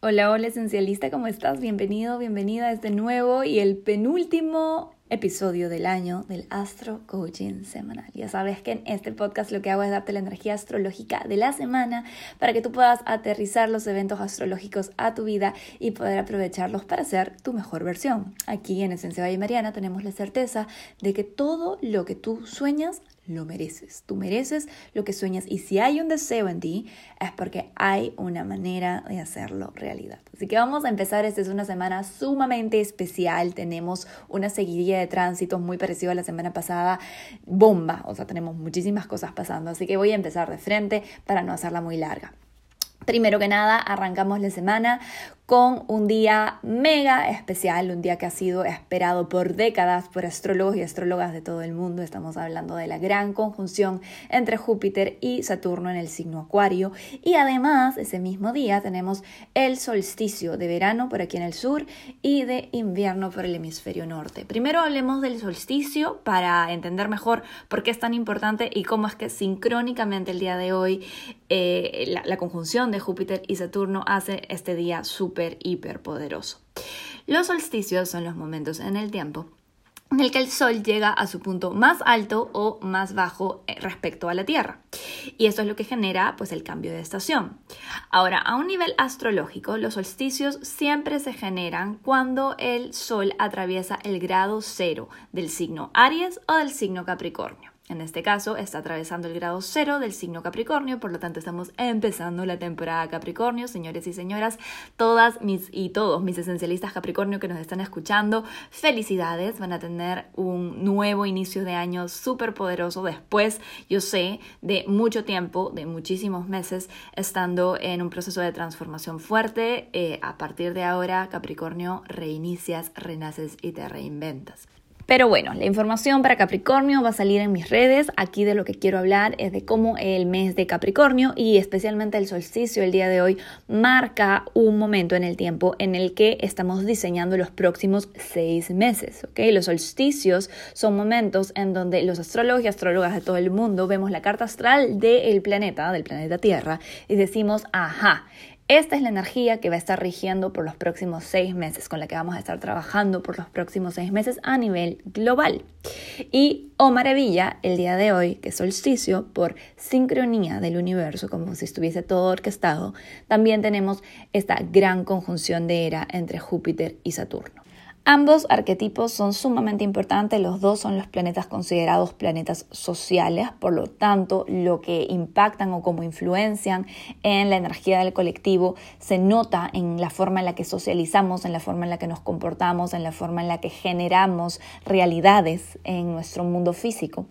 Hola, hola esencialista, ¿cómo estás? Bienvenido, bienvenida a este nuevo y el penúltimo episodio del año del Astro Coaching Semanal. Ya sabes que en este podcast lo que hago es darte la energía astrológica de la semana para que tú puedas aterrizar los eventos astrológicos a tu vida y poder aprovecharlos para ser tu mejor versión. Aquí en Esencia Valle Mariana tenemos la certeza de que todo lo que tú sueñas lo mereces. Tú mereces lo que sueñas y si hay un deseo en ti es porque hay una manera de hacerlo realidad. Así que vamos a empezar. Esta es una semana sumamente especial. Tenemos una seguidilla de tránsitos muy parecido a la semana pasada. Bomba. O sea, tenemos muchísimas cosas pasando. Así que voy a empezar de frente para no hacerla muy larga. Primero que nada, arrancamos la semana con un día mega especial, un día que ha sido esperado por décadas por astrólogos y astrólogas de todo el mundo. Estamos hablando de la gran conjunción entre Júpiter y Saturno en el signo Acuario. Y además, ese mismo día tenemos el solsticio de verano por aquí en el sur y de invierno por el hemisferio norte. Primero hablemos del solsticio para entender mejor por qué es tan importante y cómo es que sincrónicamente el día de hoy eh, la, la conjunción de Júpiter y Saturno hace este día súper hiper, poderoso. Los solsticios son los momentos en el tiempo en el que el Sol llega a su punto más alto o más bajo eh, respecto a la Tierra. Y eso es lo que genera pues el cambio de estación. Ahora, a un nivel astrológico, los solsticios siempre se generan cuando el Sol atraviesa el grado cero del signo Aries o del signo Capricornio. En este caso está atravesando el grado cero del signo Capricornio, por lo tanto estamos empezando la temporada Capricornio, señores y señoras, todas mis y todos mis esencialistas Capricornio que nos están escuchando, felicidades, van a tener un nuevo inicio de año súper poderoso después, yo sé, de mucho tiempo, de muchísimos meses, estando en un proceso de transformación fuerte. Eh, a partir de ahora, Capricornio, reinicias, renaces y te reinventas. Pero bueno, la información para Capricornio va a salir en mis redes. Aquí de lo que quiero hablar es de cómo el mes de Capricornio y especialmente el solsticio el día de hoy marca un momento en el tiempo en el que estamos diseñando los próximos seis meses. ¿okay? Los solsticios son momentos en donde los astrólogos y astrólogas de todo el mundo vemos la carta astral del planeta, del planeta Tierra, y decimos, ajá, esta es la energía que va a estar rigiendo por los próximos seis meses, con la que vamos a estar trabajando por los próximos seis meses a nivel global. Y, oh maravilla, el día de hoy, que es solsticio, por sincronía del universo, como si estuviese todo orquestado, también tenemos esta gran conjunción de era entre Júpiter y Saturno. Ambos arquetipos son sumamente importantes, los dos son los planetas considerados planetas sociales, por lo tanto lo que impactan o como influencian en la energía del colectivo se nota en la forma en la que socializamos, en la forma en la que nos comportamos, en la forma en la que generamos realidades en nuestro mundo físico.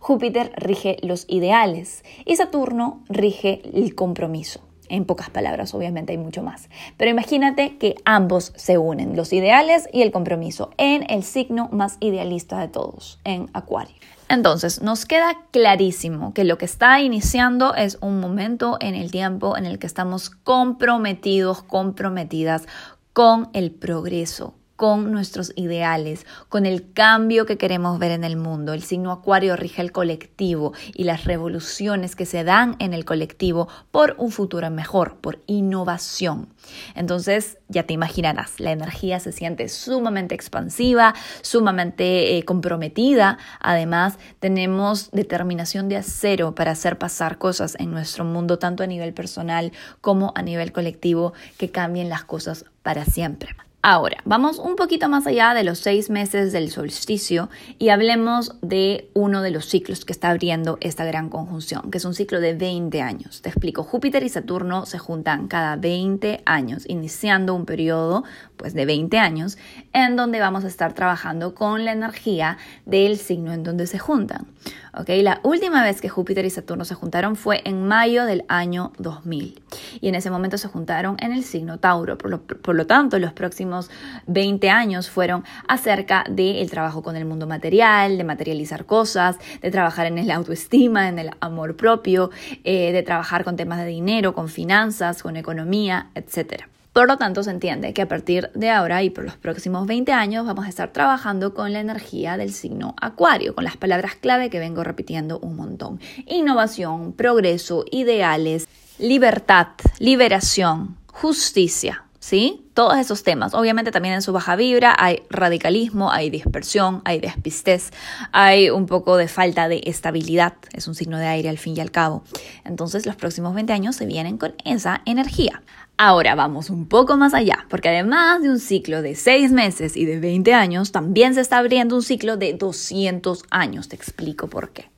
Júpiter rige los ideales y Saturno rige el compromiso. En pocas palabras, obviamente hay mucho más. Pero imagínate que ambos se unen, los ideales y el compromiso, en el signo más idealista de todos, en Acuario. Entonces, nos queda clarísimo que lo que está iniciando es un momento en el tiempo en el que estamos comprometidos, comprometidas con el progreso, con nuestros ideales, con el cambio que queremos ver en el mundo. El signo acuario rige el colectivo y las revoluciones que se dan en el colectivo por un futuro mejor, por innovación. Entonces, ya te imaginarás, la energía se siente sumamente expansiva, sumamente eh, comprometida. Además, tenemos determinación de acero para hacer pasar cosas en nuestro mundo, tanto a nivel personal como a nivel colectivo, que cambien las cosas para siempre. Ahora, vamos un poquito más allá de los seis meses del solsticio y hablemos de uno de los ciclos que está abriendo esta gran conjunción, que es un ciclo de 20 años. Te explico, Júpiter y Saturno se juntan cada 20 años, iniciando un periodo pues, de 20 años en donde vamos a estar trabajando con la energía del signo en donde se juntan. ¿okay? La última vez que Júpiter y Saturno se juntaron fue en mayo del año 2000 y en ese momento se juntaron en el signo Tauro. Por lo, por lo tanto, los próximos 20 años fueron acerca del trabajo con el mundo material, de materializar cosas, de trabajar en el autoestima, en el amor propio, eh, de trabajar con temas de dinero, con finanzas, con economía, etcétera. Por lo tanto, se entiende que a partir de ahora y por los próximos 20 años vamos a estar trabajando con la energía del signo Acuario, con las palabras clave que vengo repitiendo un montón. Innovación, progreso, ideales, libertad, liberación, justicia, ¿sí? Todos esos temas. Obviamente también en su baja vibra hay radicalismo, hay dispersión, hay despistez, hay un poco de falta de estabilidad. Es un signo de aire al fin y al cabo. Entonces los próximos 20 años se vienen con esa energía. Ahora vamos un poco más allá, porque además de un ciclo de 6 meses y de 20 años, también se está abriendo un ciclo de 200 años. Te explico por qué.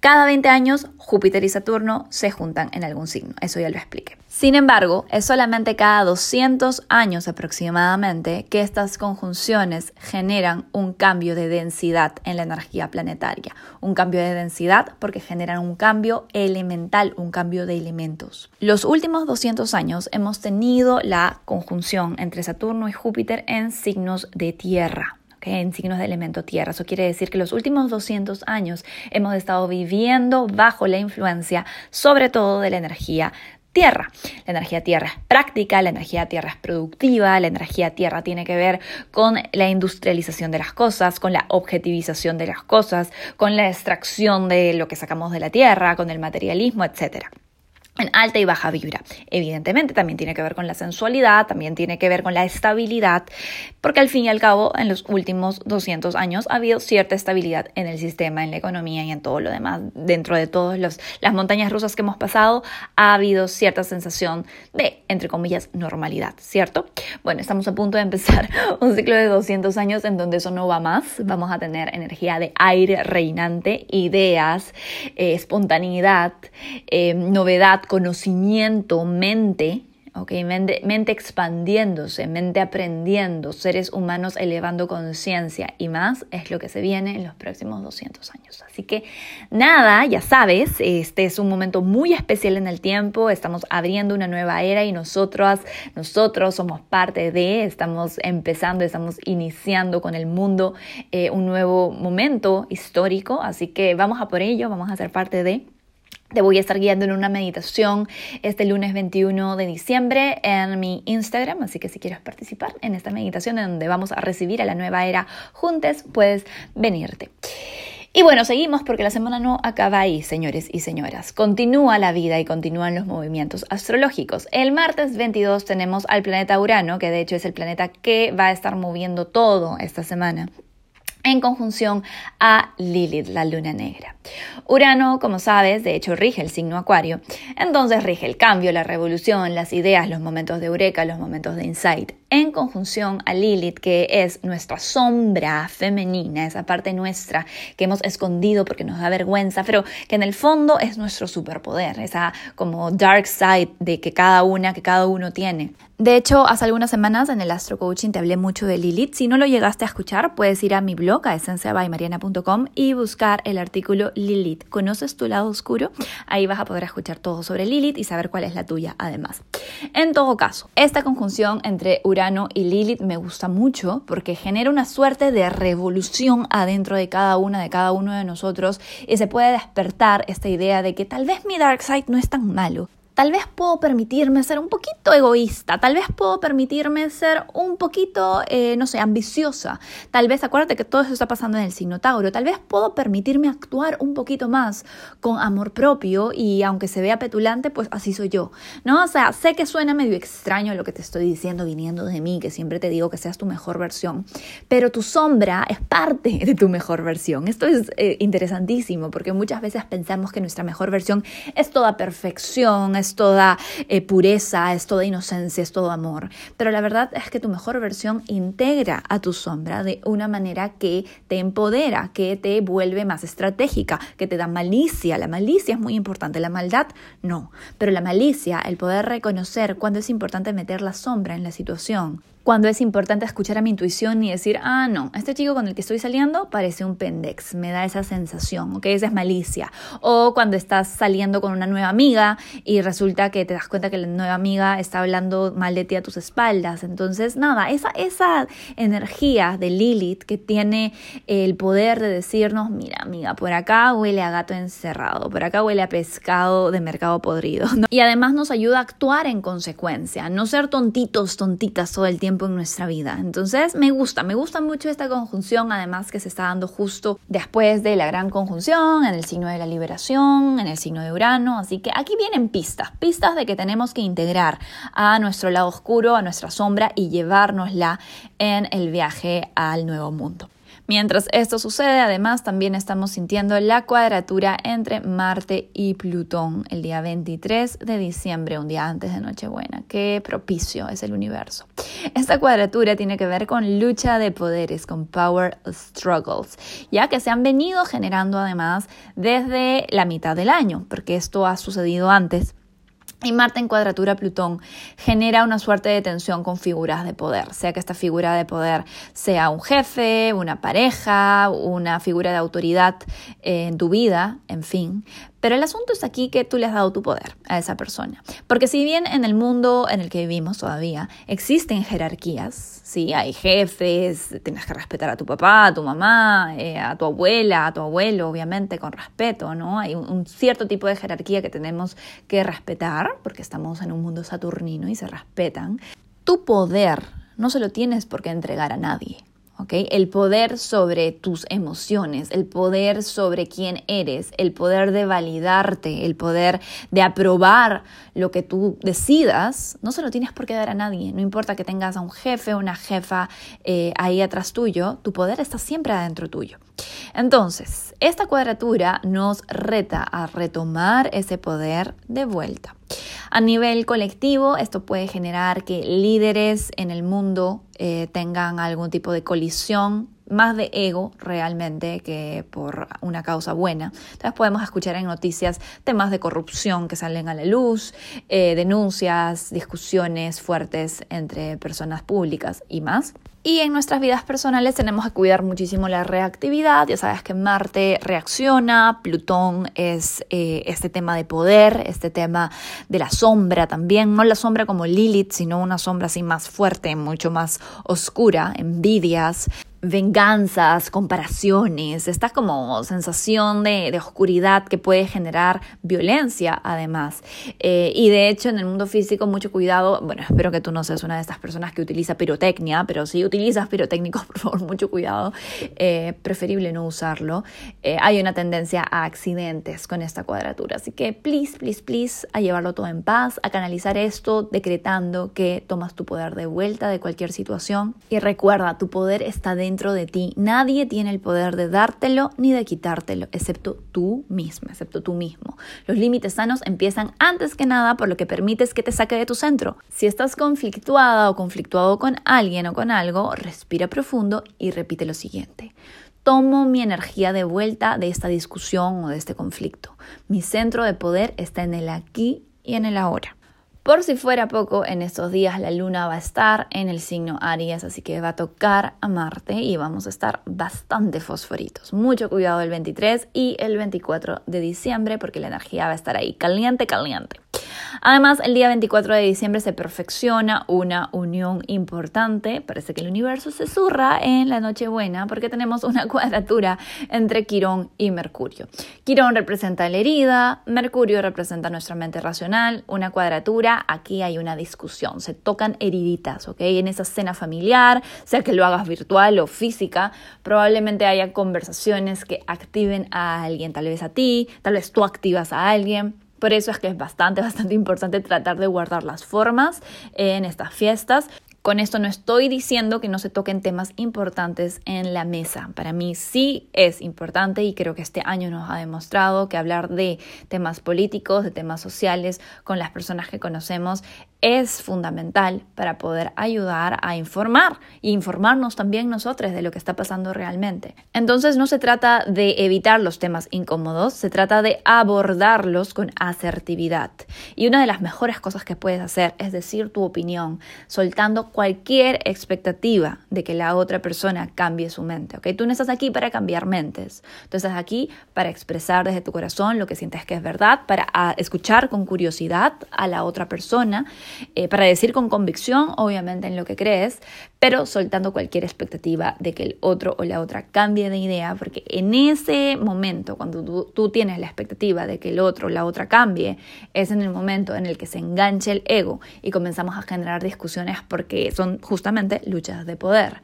Cada 20 años, Júpiter y Saturno se juntan en algún signo, eso ya lo expliqué. Sin embargo, es solamente cada 200 años aproximadamente que estas conjunciones generan un cambio de densidad en la energía planetaria. Un cambio de densidad porque generan un cambio elemental, un cambio de elementos. Los últimos 200 años hemos tenido la conjunción entre Saturno y Júpiter en signos de tierra en signos de elemento tierra. Eso quiere decir que los últimos 200 años hemos estado viviendo bajo la influencia sobre todo de la energía tierra. La energía tierra es práctica, la energía tierra es productiva, la energía tierra tiene que ver con la industrialización de las cosas, con la objetivización de las cosas, con la extracción de lo que sacamos de la tierra, con el materialismo, etcétera en alta y baja vibra. Evidentemente también tiene que ver con la sensualidad, también tiene que ver con la estabilidad, porque al fin y al cabo en los últimos 200 años ha habido cierta estabilidad en el sistema, en la economía y en todo lo demás. Dentro de todas las montañas rusas que hemos pasado ha habido cierta sensación de, entre comillas, normalidad, ¿cierto? Bueno, estamos a punto de empezar un ciclo de 200 años en donde eso no va más. Vamos a tener energía de aire reinante, ideas, eh, espontaneidad, eh, novedad, conocimiento, mente, Okay, mente, expandiéndose, mente aprendiendo, seres humanos elevando conciencia y más es lo que se viene en los próximos 200 años. Así que nada, ya sabes, este es un momento muy especial en el tiempo, estamos abriendo una nueva era y nosotros, nosotros somos parte de, estamos empezando, estamos iniciando con el mundo eh, un nuevo momento histórico, así que vamos a por ello, vamos a ser parte de... Te voy a estar guiando en una meditación este lunes 21 de diciembre en mi Instagram, así que si quieres participar en esta meditación en donde vamos a recibir a la nueva era juntos, puedes venirte. Y bueno, seguimos porque la semana no acaba ahí, señores y señoras. Continúa la vida y continúan los movimientos astrológicos. El martes 22 tenemos al planeta Urano, que de hecho es el planeta que va a estar moviendo todo esta semana en conjunción a Lilith, la luna negra. Urano, como sabes, de hecho rige el signo Acuario, entonces rige el cambio, la revolución, las ideas, los momentos de eureka, los momentos de insight, en conjunción a Lilith, que es nuestra sombra femenina, esa parte nuestra que hemos escondido porque nos da vergüenza, pero que en el fondo es nuestro superpoder, esa como dark side de que cada una, que cada uno tiene. De hecho, hace algunas semanas en el Astro Coaching te hablé mucho de Lilith. Si no lo llegaste a escuchar, puedes ir a mi blog, a esenciabaymariana.com y buscar el artículo Lilith. ¿Conoces tu lado oscuro? Ahí vas a poder escuchar todo sobre Lilith y saber cuál es la tuya además. En todo caso, esta conjunción entre Urano y Lilith me gusta mucho porque genera una suerte de revolución adentro de cada una, de cada uno de nosotros y se puede despertar esta idea de que tal vez mi dark side no es tan malo, Tal vez puedo permitirme ser un poquito egoísta, tal vez puedo permitirme ser un poquito, eh, no sé, ambiciosa. Tal vez, acuérdate que todo eso está pasando en el signo Tauro, tal vez puedo permitirme actuar un poquito más con amor propio y aunque se vea petulante, pues así soy yo. ¿No? O sea, sé que suena medio extraño lo que te estoy diciendo viniendo de mí, que siempre te digo que seas tu mejor versión, pero tu sombra es parte de tu mejor versión. Esto es eh, interesantísimo porque muchas veces pensamos que nuestra mejor versión es toda perfección, es toda eh, pureza, es toda inocencia, es todo amor. Pero la verdad es que tu mejor versión integra a tu sombra de una manera que te empodera, que te vuelve más estratégica, que te da malicia. La malicia es muy importante, la maldad no. Pero la malicia, el poder reconocer cuándo es importante meter la sombra en la situación cuando es importante escuchar a mi intuición y decir, ah, no, este chico con el que estoy saliendo parece un pendex, me da esa sensación, ¿ok? Esa es malicia. O cuando estás saliendo con una nueva amiga y resulta que te das cuenta que la nueva amiga está hablando mal de ti a tus espaldas. Entonces, nada, esa, esa energía de Lilith que tiene el poder de decirnos, mira, amiga, por acá huele a gato encerrado, por acá huele a pescado de mercado podrido. Y además nos ayuda a actuar en consecuencia, no ser tontitos, tontitas todo el tiempo en nuestra vida. Entonces me gusta, me gusta mucho esta conjunción, además que se está dando justo después de la gran conjunción, en el signo de la liberación, en el signo de Urano. Así que aquí vienen pistas, pistas de que tenemos que integrar a nuestro lado oscuro, a nuestra sombra y llevárnosla en el viaje al nuevo mundo. Mientras esto sucede, además también estamos sintiendo la cuadratura entre Marte y Plutón el día 23 de diciembre, un día antes de Nochebuena. Qué propicio es el universo. Esta cuadratura tiene que ver con lucha de poderes, con power struggles, ya que se han venido generando además desde la mitad del año, porque esto ha sucedido antes y Marte en cuadratura Plutón genera una suerte de tensión con figuras de poder, sea que esta figura de poder sea un jefe, una pareja, una figura de autoridad en tu vida, en fin, pero el asunto es aquí que tú le has dado tu poder a esa persona. Porque si bien en el mundo en el que vivimos todavía existen jerarquías, ¿sí? hay jefes, tienes que respetar a tu papá, a tu mamá, eh, a tu abuela, a tu abuelo, obviamente con respeto, ¿no? Hay un, un cierto tipo de jerarquía que tenemos que respetar porque estamos en un mundo saturnino y se respetan. Tu poder no se lo tienes por qué entregar a nadie. El poder sobre tus emociones, el poder sobre quién eres, el poder de validarte, el poder de aprobar lo que tú decidas, no se lo tienes por qué dar a nadie. No importa que tengas a un jefe o una jefa eh, ahí atrás tuyo, tu poder está siempre adentro tuyo. Entonces, esta cuadratura nos reta a retomar ese poder de vuelta. A nivel colectivo, esto puede generar que líderes en el mundo eh, tengan algún tipo de colisión más de ego realmente que por una causa buena. Entonces podemos escuchar en noticias temas de corrupción que salen a la luz, eh, denuncias, discusiones fuertes entre personas públicas y más. Y en nuestras vidas personales tenemos que cuidar muchísimo la reactividad. Ya sabes que Marte reacciona, Plutón es eh, este tema de poder, este tema de la sombra también. No la sombra como Lilith, sino una sombra así más fuerte, mucho más oscura, envidias, venganzas, comparaciones, esta como sensación de, oscuridad que puede generar violencia además. Eh, y de hecho en el mundo físico mucho cuidado, bueno, espero que tú no seas una de estas personas que utiliza pirotecnia, pero si utilizas pirotécnicos, por favor, mucho cuidado, eh, preferible no usarlo. Eh, hay una tendencia a accidentes con esta cuadratura, así que please, please, please, a llevarlo todo en paz, a canalizar esto decretando que tomas tu poder de vuelta de cualquier situación. Y recuerda, tu poder está dentro dentro de ti. Nadie tiene el poder de dártelo ni de quitártelo, excepto tú misma, excepto tú mismo. Los límites sanos empiezan antes que nada por lo que permites que te saque de tu centro. Si estás conflictuada o conflictuado con alguien o con algo, respira profundo y repite lo siguiente. Tomo mi energía de vuelta de esta discusión o de este conflicto. Mi centro de poder está en el aquí y en el ahora. Por si fuera poco, en estos días la luna va a estar en el signo Aries, así que va a tocar a Marte y vamos a estar bastante fosforitos. Mucho cuidado el 23 y el 24 de diciembre porque la energía va a estar ahí caliente, caliente. Además, el día 24 de diciembre se perfecciona una unión importante. Parece que el universo se zurra en la Nochebuena porque tenemos una cuadratura entre Quirón y Mercurio. Quirón representa la herida, Mercurio representa nuestra mente racional, una cuadratura, aquí hay una discusión, se tocan heriditas, ¿ok? En esa cena familiar, sea que lo hagas virtual o física, probablemente haya conversaciones que activen a alguien, tal vez a ti, tal vez tú activas a alguien. Por eso es que es bastante, bastante importante tratar de guardar las formas en estas fiestas. Con esto no estoy diciendo que no se toquen temas importantes en la mesa. Para mí sí es importante y creo que este año nos ha demostrado que hablar de temas políticos, de temas sociales con las personas que conocemos es fundamental para poder ayudar a informar e informarnos también nosotros de lo que está pasando realmente. Entonces no se trata de evitar los temas incómodos, se trata de abordarlos con asertividad. Y una de las mejores cosas que puedes hacer es decir tu opinión, soltando cualquier expectativa de que la otra persona cambie su mente. ¿ok? Tú no estás aquí para cambiar mentes, tú estás aquí para expresar desde tu corazón lo que sientes que es verdad, para escuchar con curiosidad a la otra persona eh, para decir con convicción, obviamente, en lo que crees, pero soltando cualquier expectativa de que el otro o la otra cambie de idea, porque en ese momento, cuando tú, tú tienes la expectativa de que el otro o la otra cambie, es en el momento en el que se enganche el ego y comenzamos a generar discusiones porque son justamente luchas de poder.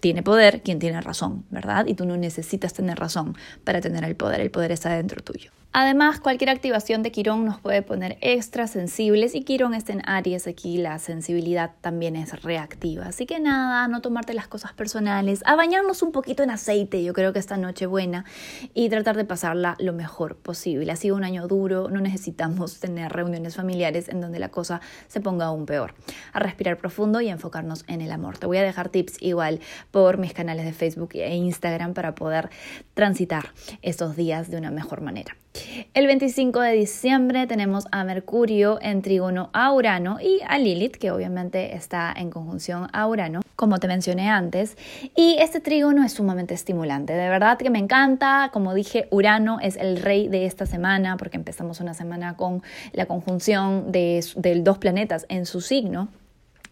Tiene poder quien tiene razón, ¿verdad? Y tú no necesitas tener razón para tener el poder, el poder está dentro tuyo. Además, cualquier activación de Quirón nos puede poner extra sensibles y Quirón está en Aries, aquí la sensibilidad también es reactiva. Así que nada, no tomarte las cosas personales, a bañarnos un poquito en aceite, yo creo que esta noche buena, y tratar de pasarla lo mejor posible. Ha sido un año duro, no necesitamos tener reuniones familiares en donde la cosa se ponga aún peor. A respirar profundo y enfocarnos en el amor. Te voy a dejar tips igual por mis canales de Facebook e Instagram para poder transitar estos días de una mejor manera. El 25 de diciembre tenemos a Mercurio en trígono a Urano y a Lilith, que obviamente está en conjunción a Urano, como te mencioné antes. Y este trígono es sumamente estimulante, de verdad que me encanta. Como dije, Urano es el rey de esta semana, porque empezamos una semana con la conjunción de, de dos planetas en su signo.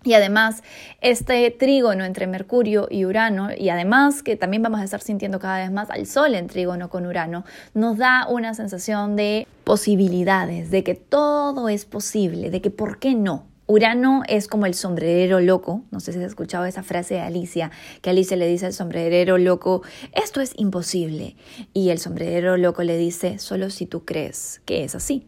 Y además, este trígono entre Mercurio y Urano, y además que también vamos a estar sintiendo cada vez más al Sol en trígono con Urano, nos da una sensación de posibilidades, de que todo es posible, de que por qué no, Urano es como el sombrerero loco, no sé si has escuchado esa frase de Alicia, que Alicia le dice al sombrerero loco, esto es imposible, y el sombrerero loco le dice, solo si tú crees que es así.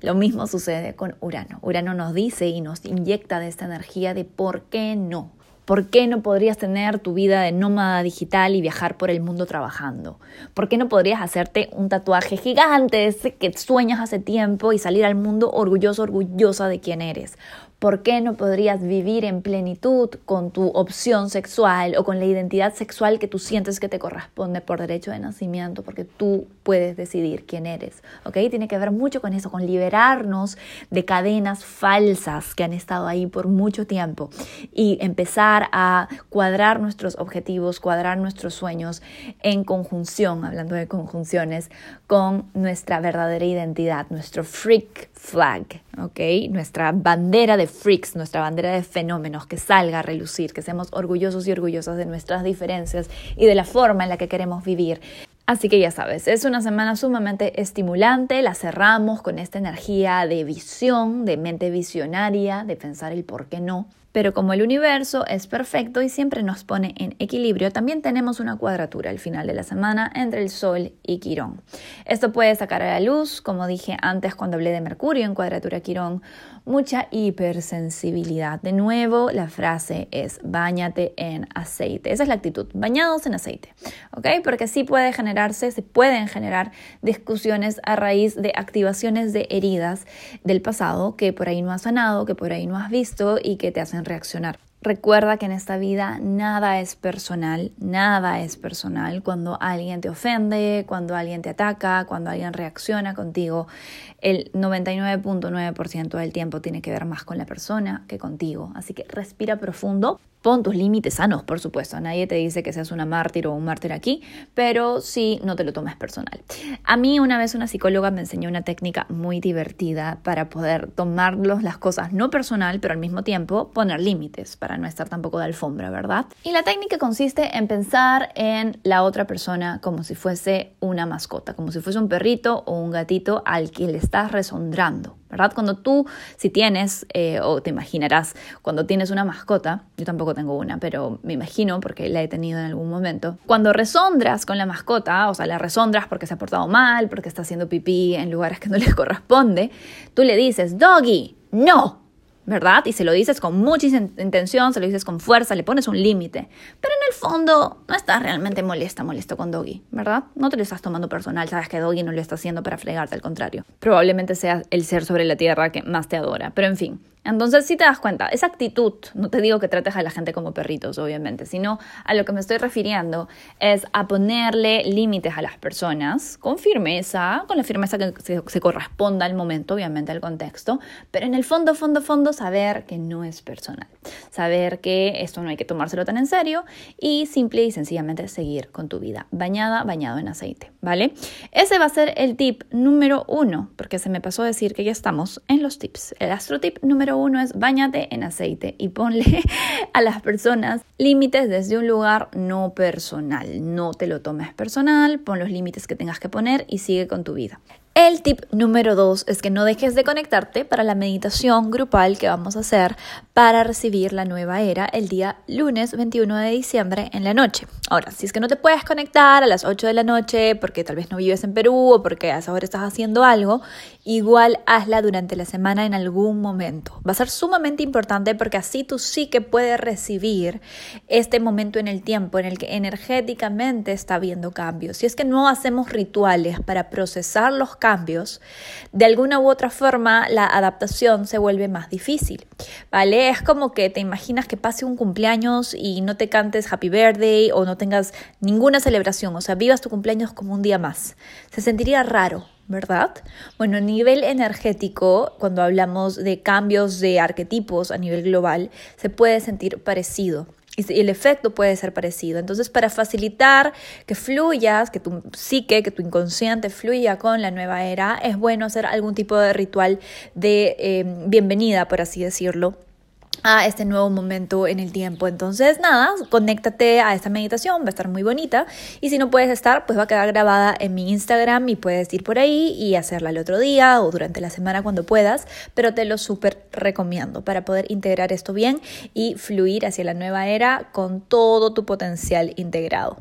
Lo mismo sucede con Urano. Urano nos dice y nos inyecta de esta energía de por qué no. ¿Por qué no podrías tener tu vida de nómada digital y viajar por el mundo trabajando? ¿Por qué no podrías hacerte un tatuaje gigante ese que sueñas hace tiempo y salir al mundo orgulloso, orgullosa de quién eres? ¿Por qué no podrías vivir en plenitud con tu opción sexual o con la identidad sexual que tú sientes que te corresponde por derecho de nacimiento? Porque tú puedes decidir quién eres, ¿ok? Tiene que ver mucho con eso, con liberarnos de cadenas falsas que han estado ahí por mucho tiempo y empezar a cuadrar nuestros objetivos, cuadrar nuestros sueños en conjunción, hablando de conjunciones, con nuestra verdadera identidad, nuestro freak flag, ¿ok? Nuestra bandera de freaks, nuestra bandera de fenómenos, que salga a relucir, que seamos orgullosos y orgullosas de nuestras diferencias y de la forma en la que queremos vivir. Así que ya sabes, es una semana sumamente estimulante, la cerramos con esta energía de visión, de mente visionaria, de pensar el por qué no. Pero como el universo es perfecto y siempre nos pone en equilibrio, también tenemos una cuadratura al final de la semana entre el Sol y Quirón. Esto puede sacar a la luz, como dije antes cuando hablé de Mercurio en cuadratura Quirón, mucha hipersensibilidad. De nuevo, la frase es bañate en aceite. Esa es la actitud, bañados en aceite, ¿ok? Porque sí puede generarse, se pueden generar discusiones a raíz de activaciones de heridas del pasado que por ahí no has sanado, que por ahí no has visto y que te hacen reaccionar. Recuerda que en esta vida nada es personal, nada es personal. Cuando alguien te ofende, cuando alguien te ataca, cuando alguien reacciona contigo, el 99.9% del tiempo tiene que ver más con la persona que contigo. Así que respira profundo, Pon tus límites sanos, por supuesto. Nadie te dice que seas una mártir o un mártir aquí, pero sí no te lo tomes personal. A mí una vez una psicóloga me enseñó una técnica muy divertida para poder tomarlos las cosas no personal, pero al mismo tiempo poner límites para no estar tampoco de alfombra, ¿verdad? Y la técnica consiste en pensar en la otra persona como si fuese una mascota, como si fuese un perrito o un gatito al que le estás resondrando. ¿Verdad? Cuando tú, si tienes, eh, o te imaginarás, cuando tienes una mascota, yo tampoco tengo una, pero me imagino porque la he tenido en algún momento, cuando resondras con la mascota, o sea, la resondras porque se ha portado mal, porque está haciendo pipí en lugares que no les corresponde, tú le dices, doggy, no, ¿verdad? Y se lo dices con mucha intención, se lo dices con fuerza, le pones un límite. Pero en el fondo no estás realmente molesta, molesto con Doggy, ¿verdad? No te lo estás tomando personal, sabes que Doggy no lo está haciendo para fregarte, al contrario. Probablemente sea el ser sobre la tierra que más te adora. Pero en fin, entonces, si te das cuenta, esa actitud, no te digo que trates a la gente como perritos, obviamente, sino a lo que me estoy refiriendo es a ponerle límites a las personas con firmeza, con la firmeza que se, corresponda al momento, obviamente, al contexto, pero en el fondo, fondo, fondo, saber que no es personal. Saber que esto no hay que tomárselo tan en serio y simple y sencillamente seguir con tu vida. Bañada, bañado en aceite, ¿vale? Ese va a ser el tip número uno, porque se me pasó a decir que ya estamos en los tips. El astro tip número uno es bañate en aceite y ponle a las personas límites desde un lugar no personal. No te lo tomes personal, pon los límites que tengas que poner y sigue con tu vida. El tip número dos es que no dejes de conectarte para la meditación grupal que vamos a hacer para recibir la nueva era el día lunes 21 de diciembre en la noche. Ahora, si es que no te puedes conectar a las 8 de la noche porque tal vez no vives en Perú o porque a esa hora estás haciendo algo, igual hazla durante la semana en algún momento. Va a ser sumamente importante porque así tú sí que puedes recibir este momento en el tiempo en el que energéticamente está habiendo cambios. Si es que no hacemos rituales para procesar los cambios, de alguna u otra forma la adaptación se vuelve más difícil, ¿vale? Es como que te imaginas que pase un cumpleaños y no te cantes Happy Birthday o no tengas ninguna celebración, o sea, vivas tu cumpleaños como un día más. Se sentiría raro, ¿verdad? Bueno, a nivel energético, cuando hablamos de cambios de arquetipos a nivel global, se puede sentir parecido. Y el efecto puede ser parecido. Entonces, para facilitar que fluyas, que tu psique, que tu inconsciente fluya con la nueva era, es bueno hacer algún tipo de ritual de eh, bienvenida, por así decirlo a este nuevo momento en el tiempo. Entonces, nada, conéctate a esta meditación, va a estar muy bonita. Y si no puedes estar, pues va a quedar grabada en mi Instagram y puedes ir por ahí y hacerla el otro día o durante la semana cuando puedas. Pero te lo súper recomiendo para poder integrar esto bien y fluir hacia la nueva era con todo tu potencial integrado.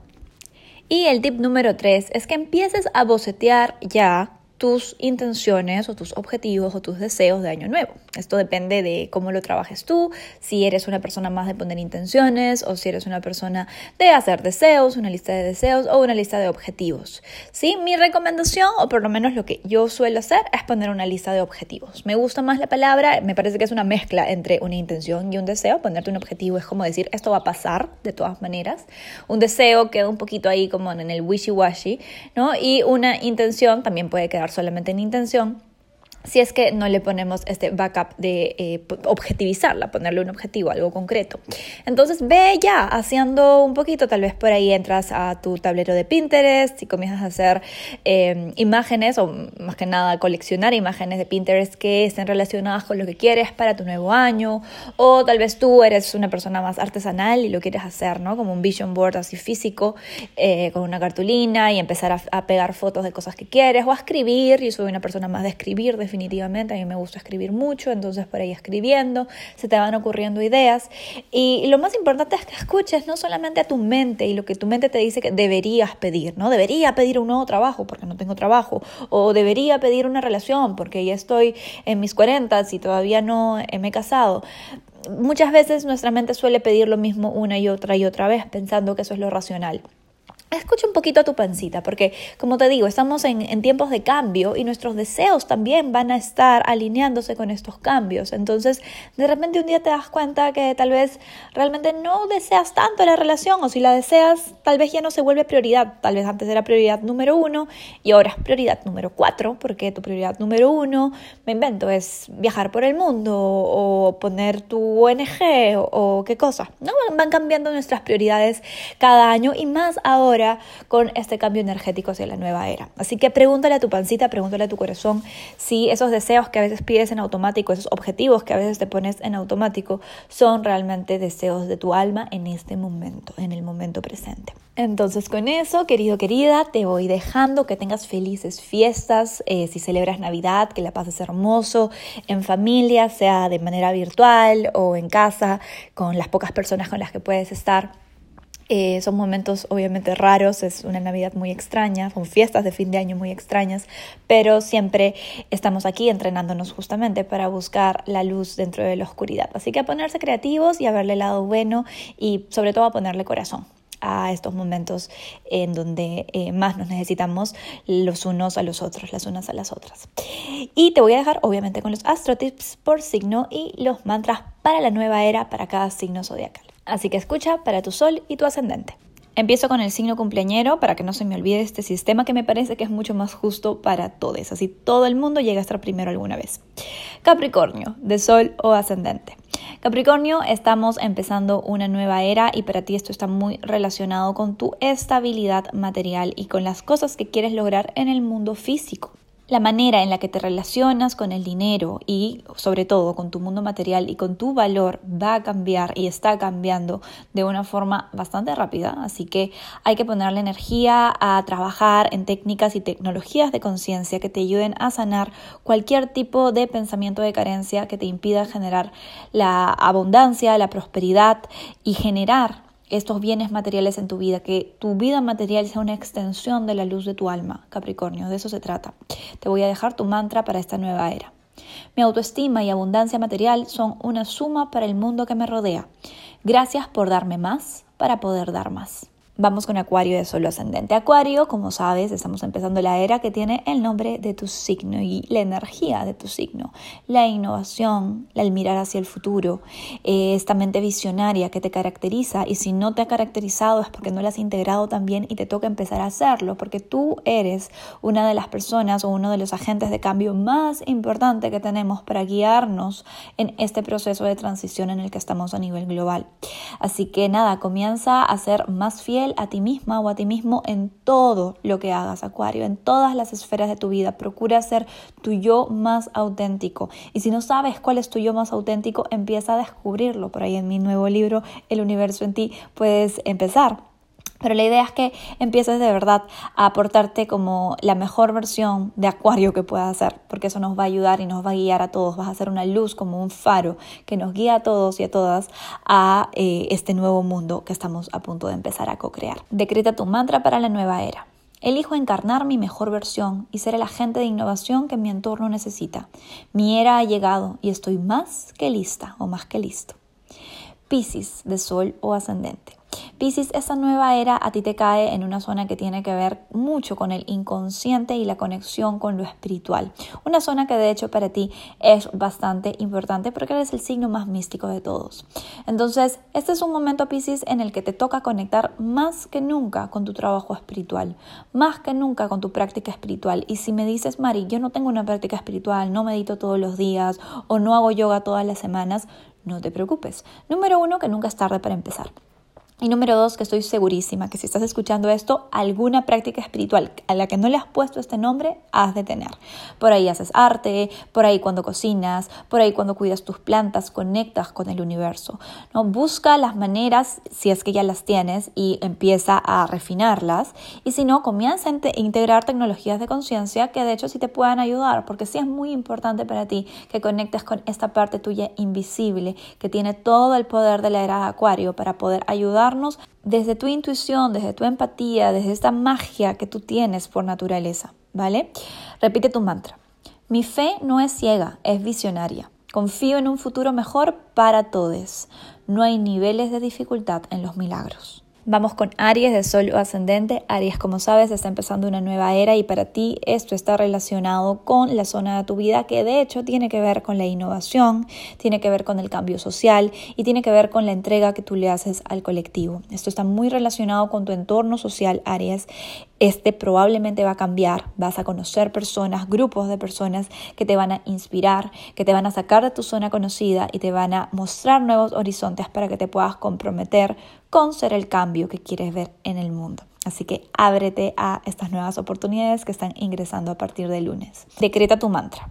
Y el tip número 3 es que empieces a bocetear ya tus intenciones o tus objetivos o tus deseos de año nuevo. Esto depende de cómo lo trabajes tú, si eres una persona más de poner intenciones o si eres una persona de hacer deseos, una lista de deseos o una lista de objetivos. ¿Sí? Mi recomendación, o por lo menos lo que yo suelo hacer, es poner una lista de objetivos. Me gusta más la palabra, me parece que es una mezcla entre una intención y un deseo. Ponerte un objetivo es como decir, esto va a pasar de todas maneras. Un deseo queda un poquito ahí como en el wishy-washy, ¿no? Y una intención también puede quedar solamente en intención si es que no le ponemos este backup de eh, objetivizarla, ponerle un objetivo, algo concreto. Entonces ve ya haciendo un poquito, tal vez por ahí entras a tu tablero de Pinterest y comienzas a hacer em, imágenes o más que nada coleccionar imágenes de Pinterest que estén relacionadas con lo que quieres para tu nuevo año o tal vez tú eres una persona más artesanal y lo quieres hacer, ¿no? Como un vision board así físico eh, con una cartulina y empezar a, a, pegar fotos de cosas que quieres o a escribir. Yo soy una persona más de escribir, de definitivamente, a mí me gusta escribir mucho, entonces por ahí escribiendo, se te van ocurriendo ideas. Y lo más importante es que escuches no solamente a tu mente y lo que tu mente te dice que deberías pedir, ¿no? Debería pedir un nuevo trabajo porque no tengo trabajo, o debería pedir una relación porque ya estoy en mis 40 y todavía no me he casado muchas veces nuestra mente suele pedir lo mismo una y otra y otra vez pensando que eso es lo racional. Escucha un poquito a tu pancita, porque como te digo, estamos en, tiempos de cambio y nuestros deseos también van a estar alineándose con estos cambios. Entonces, de repente un día te das cuenta que tal vez realmente no deseas tanto la relación o si la deseas, tal vez ya no se vuelve prioridad. Tal vez antes era prioridad número uno y ahora es prioridad número cuatro, porque tu prioridad número uno, me invento, es viajar por el mundo o poner tu ONG o, o qué cosa. ¿no? Van cambiando nuestras prioridades cada año y más ahora con este cambio energético hacia la nueva era. Así que pregúntale a tu pancita, pregúntale a tu corazón si esos deseos que a veces pides en automático, esos objetivos que a veces te pones en automático, son realmente deseos de tu alma en este momento, en el momento presente. Entonces con eso, querido, querida, te voy dejando que tengas felices fiestas, eh, si celebras Navidad, que la pases hermoso, en familia, sea de manera virtual o en casa, con las pocas personas con las que puedes estar. Eh, son momentos obviamente raros, es una Navidad muy extraña, son fiestas de fin de año muy extrañas, pero siempre estamos aquí entrenándonos justamente para buscar la luz dentro de la oscuridad. Así que a ponerse creativos y a verle el lado bueno y sobre todo a ponerle corazón a estos momentos en donde eh, más nos necesitamos los unos a los otros, las unas a las otras. Y te voy a dejar obviamente con los astrotips por signo y los mantras para la nueva era para cada signo zodiacal. Así que escucha para tu sol y tu ascendente. Empiezo con el signo cumpleañero para que no se me olvide este sistema que me parece que es mucho más justo para todos. Así todo el mundo llega a estar primero alguna vez. Capricornio, de sol o ascendente. Capricornio, estamos empezando una nueva era y para ti esto está muy relacionado con tu estabilidad material y con las cosas que quieres lograr en el mundo físico la manera en la que te relacionas con el dinero y sobre todo con tu mundo material y con tu valor va a cambiar y está cambiando de una forma bastante rápida, así que hay que ponerle energía a trabajar en técnicas y tecnologías de conciencia que te ayuden a sanar cualquier tipo de pensamiento de carencia que te impida generar la abundancia, la prosperidad y generar estos bienes materiales en tu vida, que tu vida material sea una extensión de la luz de tu alma, Capricornio, de eso se trata. Te voy a dejar tu mantra para esta nueva era. Mi autoestima y abundancia material son una suma para el mundo que me rodea. Gracias por darme más para poder dar más. Vamos con Acuario de Sol ascendente. Acuario, como sabes, estamos empezando la era que tiene el nombre de tu signo y la energía de tu signo, la innovación, el mirar hacia el futuro, eh, esta mente visionaria que te caracteriza y si no te ha caracterizado es porque no la has integrado también y te toca empezar a hacerlo, porque tú eres una de las personas o uno de los agentes de cambio más importante que tenemos para guiarnos en este proceso de transición en el que estamos a nivel global. Así que nada, comienza a ser más fiel a ti misma o a ti mismo en todo lo que hagas, Acuario, en todas las esferas de tu vida. Procura ser tu yo más auténtico. Y si no sabes cuál es tu yo más auténtico, empieza a descubrirlo. Por ahí en mi nuevo libro, El universo en ti, puedes empezar. Pero la idea es que empieces de verdad a aportarte como la mejor versión de acuario que puedas hacer, porque eso nos va a ayudar y nos va a guiar a todos. Vas a ser una luz como un faro que nos guía a todos y a todas a eh, este nuevo mundo que estamos a punto de empezar a co-crear. Decreta tu mantra para la nueva era. Elijo encarnar mi mejor versión y ser el agente de innovación que mi entorno necesita. Mi era ha llegado y estoy más que lista o más que listo. Piscis de sol o ascendente. Piscis, esa nueva era a ti te cae en una zona que tiene que ver mucho con el inconsciente y la conexión con lo espiritual. Una zona que de hecho para ti es bastante importante porque eres el signo más místico de todos. Entonces, este es un momento, Piscis, en el que te toca conectar más que nunca con tu trabajo espiritual, más que nunca con tu práctica espiritual. Y si me dices, Mari, yo no tengo una práctica espiritual, no medito todos los días o no hago yoga todas las semanas, no te preocupes. Número uno, que nunca es tarde para empezar. Y número dos, que estoy segurísima que si estás escuchando esto, alguna práctica espiritual a la que no le has puesto este nombre, has de tener. Por ahí haces arte, por ahí cuando cocinas, por ahí cuando cuidas tus plantas, conectas con el universo. ¿no? Busca las maneras, si es que ya las tienes, y empieza a refinarlas. Y si no, comienza a integrar tecnologías de conciencia que de hecho sí te puedan ayudar, porque sí es muy importante para ti que conectes con esta parte tuya invisible, que tiene todo el poder de la era de Acuario para poder ayudar desde tu intuición, desde tu empatía, desde esta magia que tú tienes por naturaleza, ¿vale? Repite tu mantra. Mi fe no es ciega, es visionaria. Confío en un futuro mejor para todos. No hay niveles de dificultad en los milagros. Vamos con Aries de Sol o Ascendente. Aries, como sabes, está empezando una nueva era y para ti esto está relacionado con la zona de tu vida que de hecho tiene que ver con la innovación, tiene que ver con el cambio social y tiene que ver con la entrega que tú le haces al colectivo. Esto está muy relacionado con tu entorno social, Aries. Este probablemente va a cambiar, vas a conocer personas, grupos de personas que te van a inspirar, que te van a sacar de tu zona conocida y te van a mostrar nuevos horizontes para que te puedas comprometer con ser el cambio que quieres ver en el mundo. Así que ábrete a estas nuevas oportunidades que están ingresando a partir de lunes. Decreta tu mantra.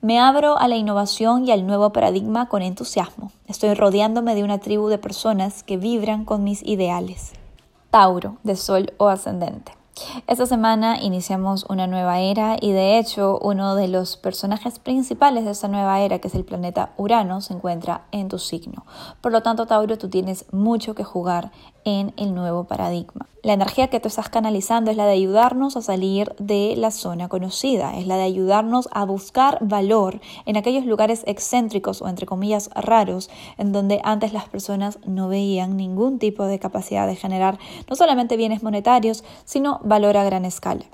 Me abro a la innovación y al nuevo paradigma con entusiasmo. Estoy rodeándome de una tribu de personas que vibran con mis ideales. Tauro, de Sol o Ascendente. Esta semana iniciamos una nueva era y de hecho uno de los personajes principales de esta nueva era, que es el planeta Urano, se encuentra en tu signo. Por lo tanto, Tauro, tú tienes mucho que jugar en el nuevo paradigma. La energía que tú estás canalizando es la de ayudarnos a salir de la zona conocida, es la de ayudarnos a buscar valor en aquellos lugares excéntricos o entre comillas raros, en donde antes las personas no veían ningún tipo de capacidad de generar no solamente bienes monetarios, sino valor a gran escala.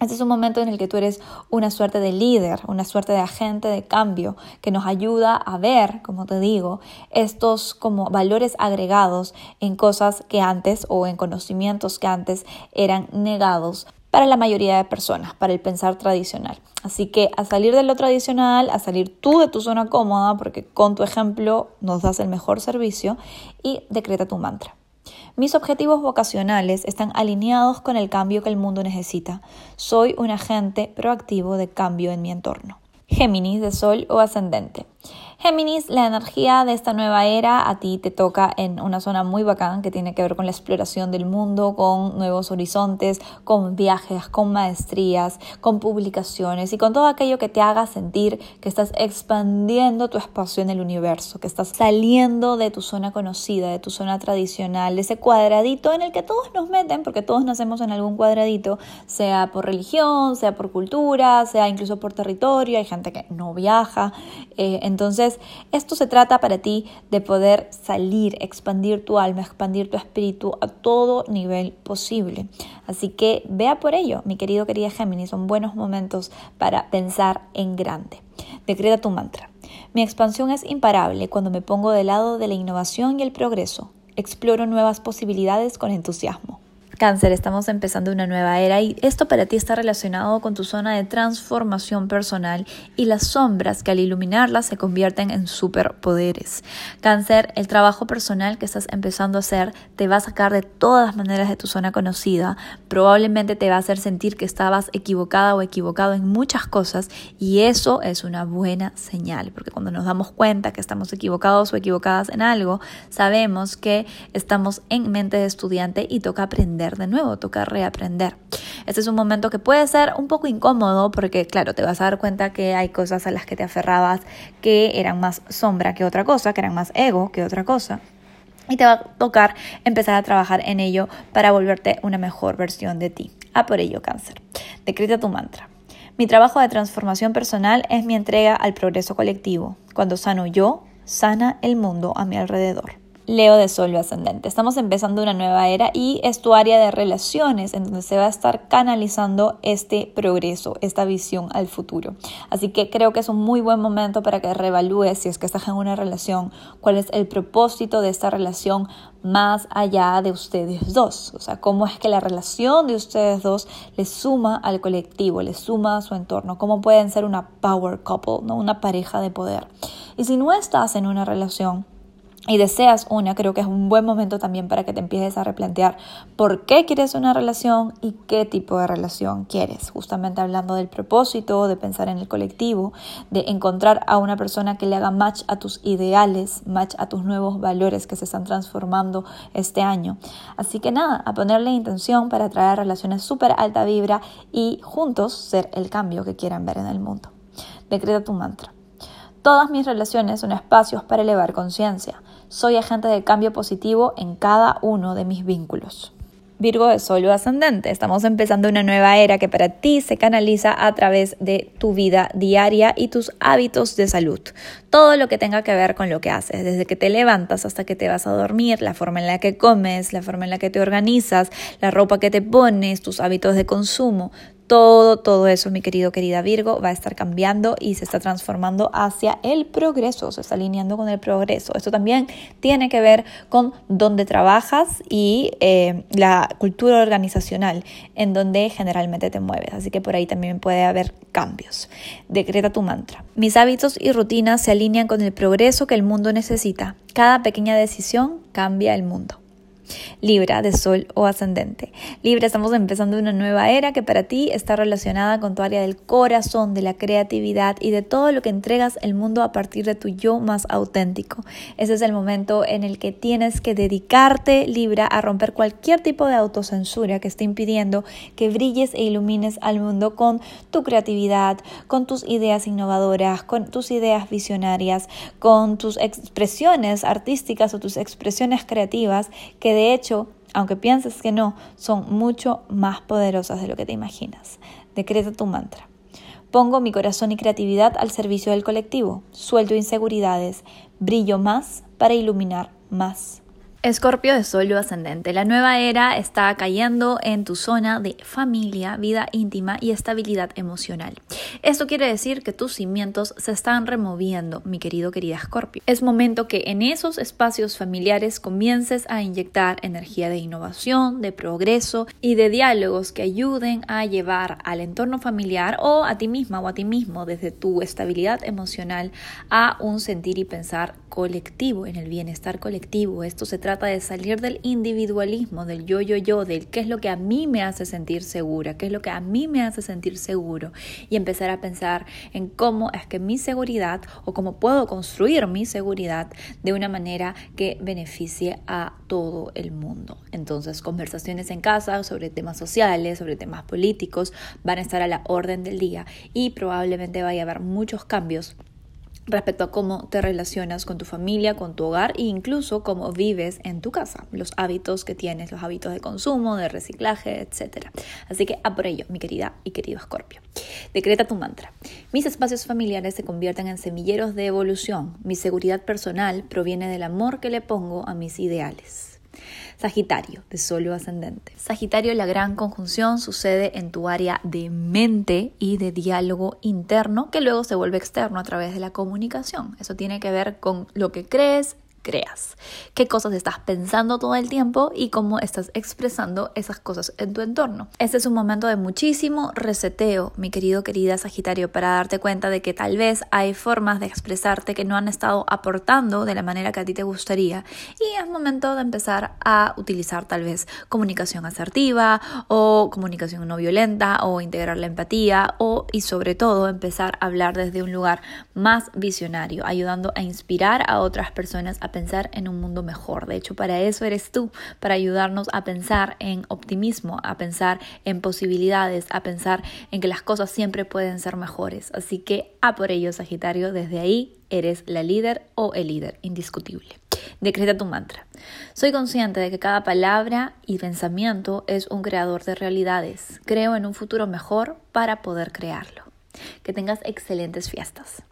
Este es un momento en el que tú eres una suerte de líder, una suerte de agente de cambio que nos ayuda a ver, como te digo, estos como valores agregados en cosas que antes o en conocimientos que antes eran negados para la mayoría de personas, para el pensar tradicional. Así que a salir de lo tradicional, a salir tú de tu zona cómoda, porque con tu ejemplo nos das el mejor servicio, y decreta tu mantra. Mis objetivos vocacionales están alineados con el cambio que el mundo necesita. Soy un agente proactivo de cambio en mi entorno. Géminis de Sol o ascendente. Géminis, la energía de esta nueva era a ti te toca en una zona muy bacán que tiene que ver con la exploración del mundo, con nuevos horizontes, con viajes, con maestrías, con publicaciones y con todo aquello que te haga sentir que estás expandiendo tu espacio en el universo, que estás saliendo de tu zona conocida, de tu zona tradicional, de ese cuadradito en el que todos nos meten, porque todos nacemos en algún cuadradito, sea por religión, sea por cultura, sea incluso por territorio, hay gente que no viaja, eh, entonces esto se trata para ti de poder salir, expandir tu alma, expandir tu espíritu a todo nivel posible. Así que vea por ello, mi querido, querida Géminis, son buenos momentos para pensar en grande. Decreta tu mantra. Mi expansión es imparable cuando me pongo del lado de la innovación y el progreso. Exploro nuevas posibilidades con entusiasmo. Cáncer, estamos empezando una nueva era y esto para ti está relacionado con tu zona de transformación personal y las sombras que al iluminarlas se convierten en superpoderes. Cáncer, el trabajo personal que estás empezando a hacer te va a sacar de todas maneras de tu zona conocida, probablemente te va a hacer sentir que estabas equivocada o equivocado en muchas cosas y eso es una buena señal, porque cuando nos damos cuenta que estamos equivocados o equivocadas en algo, sabemos que estamos en mente de estudiante y toca aprender de nuevo, toca reaprender. Este es un momento que puede ser un poco incómodo porque, claro, te vas a dar cuenta que hay cosas a las que te aferrabas que eran más sombra que otra cosa, que eran más ego que otra cosa. Y te va a tocar empezar a trabajar en ello para volverte una mejor versión de ti. A por ello, cáncer. Decreta tu mantra. Mi trabajo de transformación personal es mi entrega al progreso colectivo. Cuando sano yo, sana el mundo a mi alrededor. Leo de Sol ascendente. Estamos empezando una nueva era y es tu área de relaciones en donde se va a estar canalizando este progreso, esta visión al futuro. Así que creo que es un muy buen momento para que reevalúes si es que estás en una relación, cuál es el propósito de esta relación más allá de ustedes dos. O sea, cómo es que la relación de ustedes dos les suma al colectivo, les suma a su entorno, cómo pueden ser una power couple, ¿no? una pareja de poder. Y si no estás en una relación, y deseas una, creo que es un buen momento también para que te empieces a replantear por qué quieres una relación y qué tipo de relación quieres. Justamente hablando del propósito, de pensar en el colectivo, de encontrar a una persona que le haga match a tus ideales, match a tus nuevos valores que se están transformando este año. Así que nada, a ponerle intención para traer relaciones súper alta vibra y juntos ser el cambio que quieran ver en el mundo. Decreta tu mantra. Todas mis relaciones son espacios para elevar conciencia. Soy agente de cambio positivo en cada uno de mis vínculos. Virgo de Sol ascendente. Estamos empezando una nueva era que para ti se canaliza a través de tu vida diaria y tus hábitos de salud. Todo lo que tenga que ver con lo que haces, desde que te levantas hasta que te vas a dormir, la forma en la que comes, la forma en la que te organizas, la ropa que te pones, tus hábitos de consumo, todo, todo eso, mi querido, querida Virgo, va a estar cambiando y se está transformando hacia el progreso, se está alineando con el progreso. Esto también tiene que ver con dónde trabajas y eh, la cultura organizacional en donde generalmente te mueves. Así que por ahí también puede haber cambios. Decreta tu mantra. Mis hábitos y rutinas se alinean con el progreso que el mundo necesita. Cada pequeña decisión cambia el mundo. Libra de Sol o ascendente. Libra, estamos empezando una nueva era que para ti está relacionada con tu área del corazón, de la creatividad y de todo lo que entregas al mundo a partir de tu yo más auténtico. Ese es el momento en el que tienes que dedicarte, Libra, a romper cualquier tipo de autocensura que esté impidiendo que brilles e ilumines al mundo con tu creatividad, con tus ideas innovadoras, con tus ideas visionarias, con tus expresiones artísticas o tus expresiones creativas que de hecho, aunque pienses que no, son mucho más poderosas de lo que te imaginas. Decreta tu mantra. Pongo mi corazón y creatividad al servicio del colectivo. Suelto inseguridades. Brillo más para iluminar más. Escorpio de Sol ascendente. La nueva era está cayendo en tu zona de familia, vida íntima y estabilidad emocional. Esto quiere decir que tus cimientos se están removiendo, mi querido querida Escorpio. Es momento que en esos espacios familiares comiences a inyectar energía de innovación, de progreso y de diálogos que ayuden a llevar al entorno familiar o a ti misma o a ti mismo desde tu estabilidad emocional a un sentir y pensar colectivo, en el bienestar colectivo. Esto se trata de salir del individualismo, del yo, yo, yo, del qué es lo que a mí me hace sentir segura, qué es lo que a mí me hace sentir seguro y empezar a pensar en cómo es que mi seguridad o cómo puedo construir mi seguridad de una manera que beneficie a todo el mundo. Entonces, conversaciones en casa sobre temas sociales, sobre temas políticos, van a estar a la orden del día y probablemente vaya a haber muchos cambios respecto a cómo te relacionas con tu familia, con tu hogar e incluso cómo vives en tu casa, los hábitos que tienes, los hábitos de consumo, de reciclaje, etc. Así que a por ello, mi querida y querido Escorpio. Decreta tu mantra. Mis espacios familiares se convierten en semilleros de evolución. Mi seguridad personal proviene del amor que le pongo a mis ideales. Sagitario, de solo ascendente. Sagitario, la gran conjunción sucede en tu área de mente y de diálogo interno que luego se vuelve externo a través de la comunicación. Eso tiene que ver con lo que crees, creas, qué cosas estás pensando todo el tiempo y cómo estás expresando esas cosas en tu entorno. Este es un momento de muchísimo reseteo, mi querido querida Sagitario, para darte cuenta de que tal vez hay formas de expresarte que no han estado aportando de la manera que a ti te gustaría y es momento de empezar a utilizar tal vez comunicación asertiva o comunicación no violenta o integrar la empatía o y sobre todo empezar a hablar desde un lugar más visionario, ayudando a inspirar a otras personas pensar en un mundo mejor. De hecho, para eso eres tú, para ayudarnos a pensar en optimismo, a pensar en posibilidades, a pensar en que las cosas siempre pueden ser mejores. Así que a por ello, Sagitario, desde ahí eres la líder o el líder indiscutible. Decreta tu mantra. Soy consciente de que cada palabra y pensamiento es un creador de realidades. Creo en un futuro mejor para poder crearlo. Que tengas excelentes fiestas.